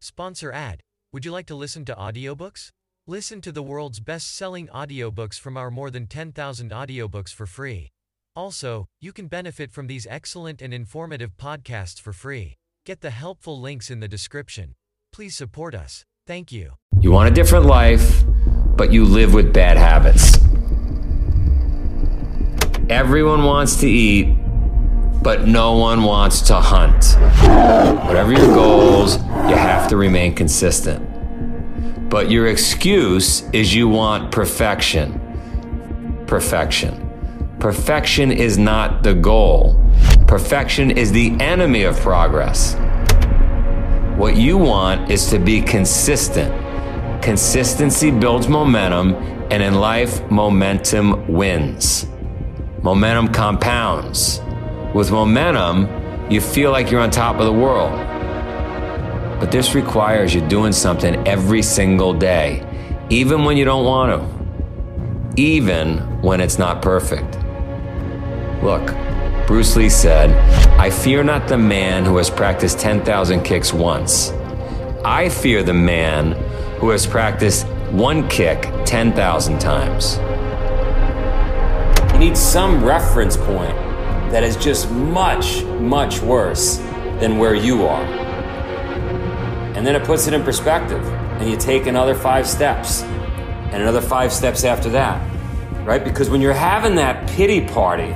Sponsor ad. Would you like to listen to audiobooks? Listen to the world's best-selling audiobooks from our more than 10,000 audiobooks for free. Also, you can benefit from these excellent and informative podcasts for free. Get the helpful links in the description. Please support us. Thank you. You want a different life, but you live with bad habits. Everyone wants to eat, but no one wants to hunt. Whatever your goals, you have to remain consistent. But your excuse is you want perfection. Perfection. Perfection is not the goal. Perfection is the enemy of progress. What you want is to be consistent. Consistency builds momentum, and in life, momentum wins. Momentum compounds. With momentum, you feel like you're on top of the world. But this requires you doing something every single day, even when you don't want to, even when it's not perfect. Look, Bruce Lee said, I fear not the man who has practiced 10,000 kicks once. I fear the man who has practiced one kick 10,000 times. You need some reference point that is just much, much worse than where you are. And then it puts it in perspective, and you take another five steps, and another five steps after that, right? Because when you're having that pity party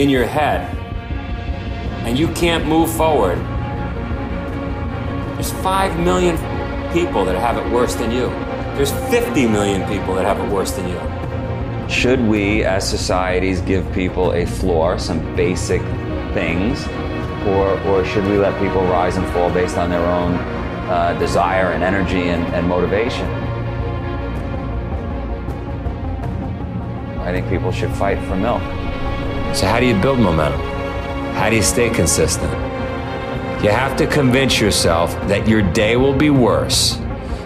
in your head and you can't move forward, there's five million people that have it worse than you. There's 50 million people that have it worse than you. Should we, as societies, give people a floor, some basic things, or, or should we let people rise and fall based on their own uh, desire and energy and, and motivation? I think people should fight for milk. So, how do you build momentum? How do you stay consistent? You have to convince yourself that your day will be worse,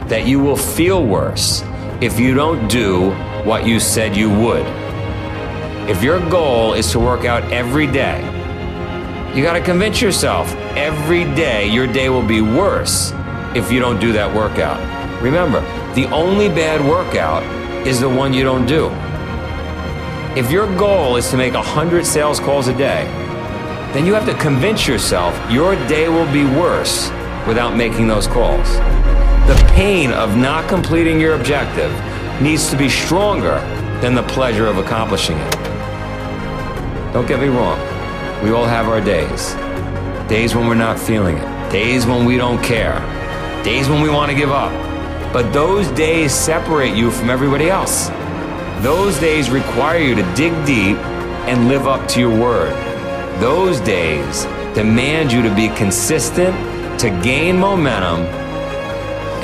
that you will feel worse if you don't do what you said you would. If your goal is to work out every day, you got to convince yourself every day your day will be worse if you don't do that workout. Remember, the only bad workout is the one you don't do. If your goal is to make 100 sales calls a day, then you have to convince yourself your day will be worse without making those calls. The pain of not completing your objective needs to be stronger than the pleasure of accomplishing it. Don't get me wrong, we all have our days. Days when we're not feeling it, days when we don't care, days when we want to give up. But those days separate you from everybody else. Those days require you to dig deep and live up to your word. Those days demand you to be consistent, to gain momentum,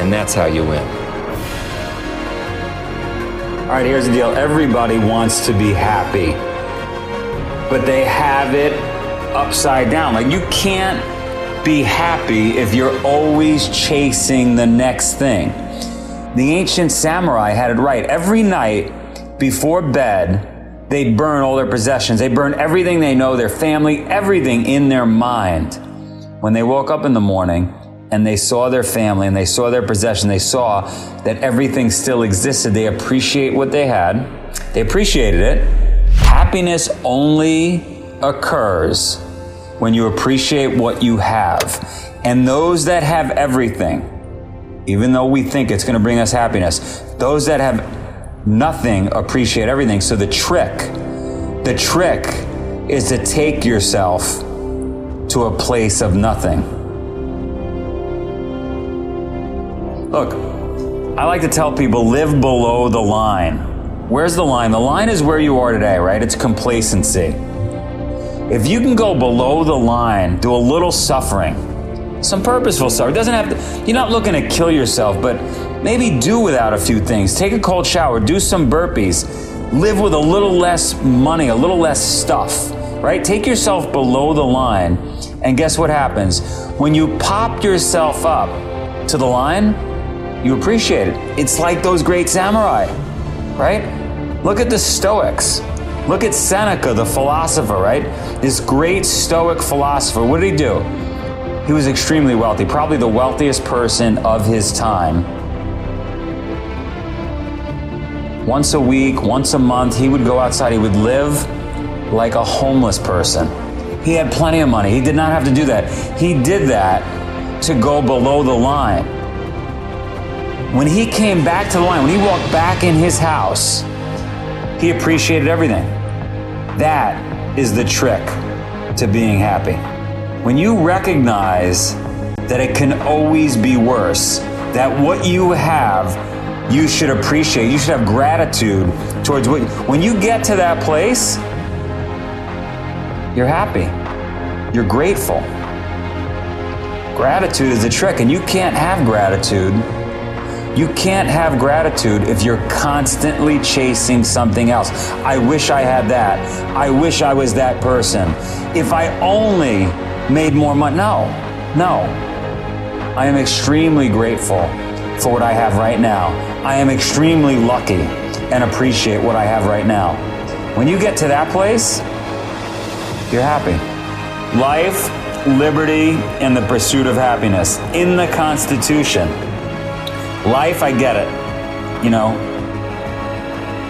and that's how you win. All right, here's the deal everybody wants to be happy, but they have it upside down. Like, you can't be happy if you're always chasing the next thing. The ancient samurai had it right. Every night before bed, they burn all their possessions. They burn everything they know, their family, everything in their mind. When they woke up in the morning, and they saw their family and they saw their possession, they saw that everything still existed. They appreciate what they had. They appreciated it. Happiness only occurs when you appreciate what you have. And those that have everything, even though we think it's going to bring us happiness, those that have nothing appreciate everything. So the trick, the trick is to take yourself to a place of nothing. Look, I like to tell people live below the line. Where's the line? The line is where you are today, right? It's complacency. If you can go below the line, do a little suffering, some purposeful suffering. Doesn't have to, you're not looking to kill yourself, but maybe do without a few things. Take a cold shower, do some burpees, live with a little less money, a little less stuff, right? Take yourself below the line, and guess what happens? When you pop yourself up to the line, you appreciate it. It's like those great samurai, right? Look at the Stoics. Look at Seneca, the philosopher, right? This great Stoic philosopher. What did he do? He was extremely wealthy, probably the wealthiest person of his time. Once a week, once a month, he would go outside. He would live like a homeless person. He had plenty of money. He did not have to do that. He did that to go below the line. When he came back to the line, when he walked back in his house, he appreciated everything. That is the trick to being happy. When you recognize that it can always be worse, that what you have, you should appreciate, you should have gratitude towards what, when you get to that place, you're happy, you're grateful. Gratitude is the trick, and you can't have gratitude. You can't have gratitude if you're constantly chasing something else. I wish I had that. I wish I was that person. If I only made more money. No, no. I am extremely grateful for what I have right now. I am extremely lucky and appreciate what I have right now. When you get to that place, you're happy. Life, liberty, and the pursuit of happiness in the Constitution. Life, I get it. You know,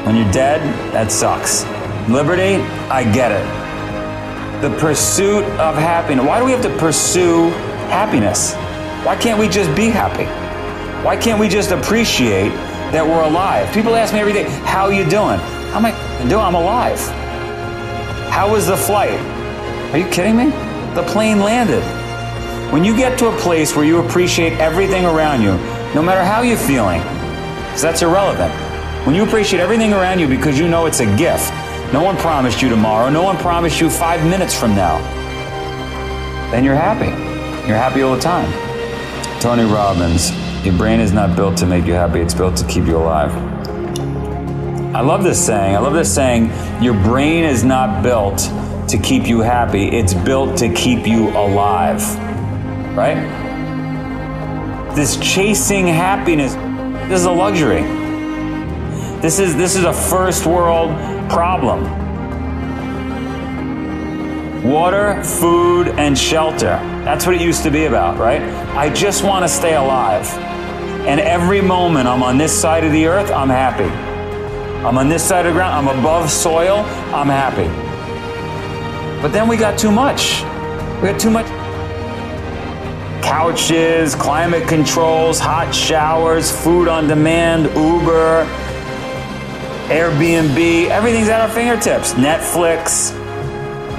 when you're dead, that sucks. Liberty, I get it the pursuit of happiness. Why do we have to pursue happiness? Why can't we just be happy? Why can't we just appreciate that we're alive? People ask me every day, "How you doing?" How am I doing? I'm alive. How was the flight? Are you kidding me? The plane landed. When you get to a place where you appreciate everything around you, no matter how you're feeling, because that's irrelevant. When you appreciate everything around you because you know it's a gift, no one promised you tomorrow. No one promised you five minutes from now. Then you're happy. You're happy all the time. Tony Robbins, your brain is not built to make you happy, it's built to keep you alive. I love this saying. I love this saying. Your brain is not built to keep you happy, it's built to keep you alive. Right? This chasing happiness, this is a luxury. This is this is a first world problem. Water, food, and shelter. That's what it used to be about, right? I just want to stay alive. And every moment I'm on this side of the earth, I'm happy. I'm on this side of the ground, I'm above soil, I'm happy. But then we got too much. We got too much couches, climate controls, hot showers, food on demand, Uber, Airbnb, everything's at our fingertips. Netflix.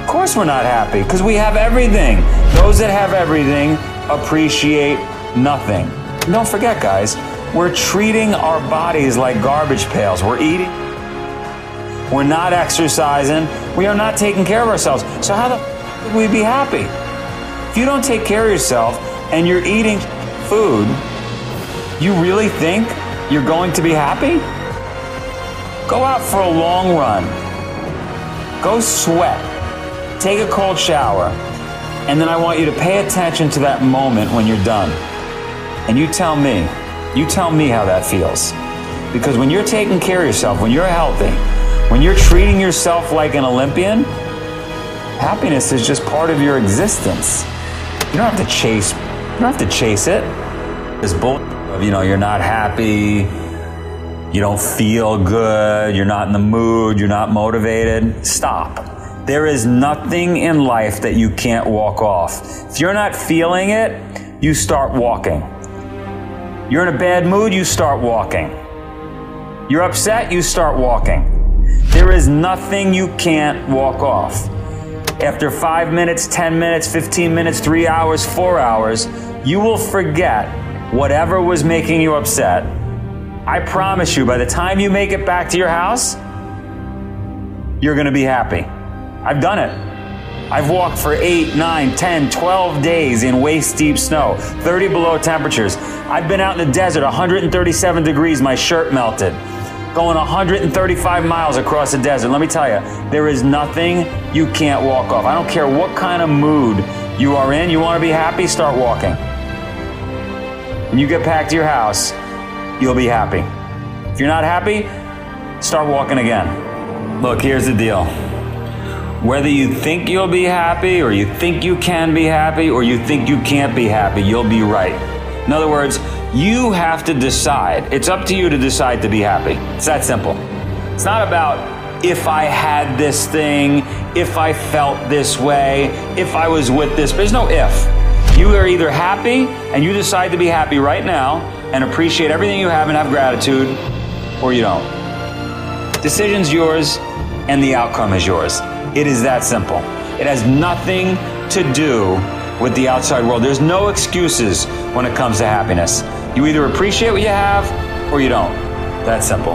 Of course, we're not happy because we have everything. Those that have everything appreciate nothing. And don't forget, guys, we're treating our bodies like garbage pails. We're eating, we're not exercising, we are not taking care of ourselves. So, how the f- would we be happy? If you don't take care of yourself and you're eating food, you really think you're going to be happy? Go out for a long run. Go sweat. Take a cold shower. And then I want you to pay attention to that moment when you're done. And you tell me, you tell me how that feels. Because when you're taking care of yourself, when you're healthy, when you're treating yourself like an Olympian, happiness is just part of your existence. You don't have to chase, you don't have to chase it. This bull of, you know, you're not happy, you don't feel good, you're not in the mood, you're not motivated, stop. There is nothing in life that you can't walk off. If you're not feeling it, you start walking. You're in a bad mood, you start walking. You're upset, you start walking. There is nothing you can't walk off. After five minutes, 10 minutes, 15 minutes, three hours, four hours, you will forget whatever was making you upset I promise you, by the time you make it back to your house, you're going to be happy. I've done it. I've walked for 8, 9, 10, 12 days in waist deep snow, 30 below temperatures. I've been out in the desert, 137 degrees, my shirt melted. Going 135 miles across the desert. Let me tell you, there is nothing you can't walk off. I don't care what kind of mood you are in. You want to be happy? Start walking. When you get back to your house, you'll be happy. If you're not happy, start walking again. Look, here's the deal. Whether you think you'll be happy, or you think you can be happy, or you think you can't be happy, you'll be right. In other words, you have to decide. It's up to you to decide to be happy. It's that simple. It's not about if I had this thing, if I felt this way, if I was with this. There's no if. You are either happy and you decide to be happy right now and appreciate everything you have and have gratitude, or you don't. Decision's yours and the outcome is yours. It is that simple. It has nothing to do with the outside world. There's no excuses when it comes to happiness. You either appreciate what you have or you don't. That simple.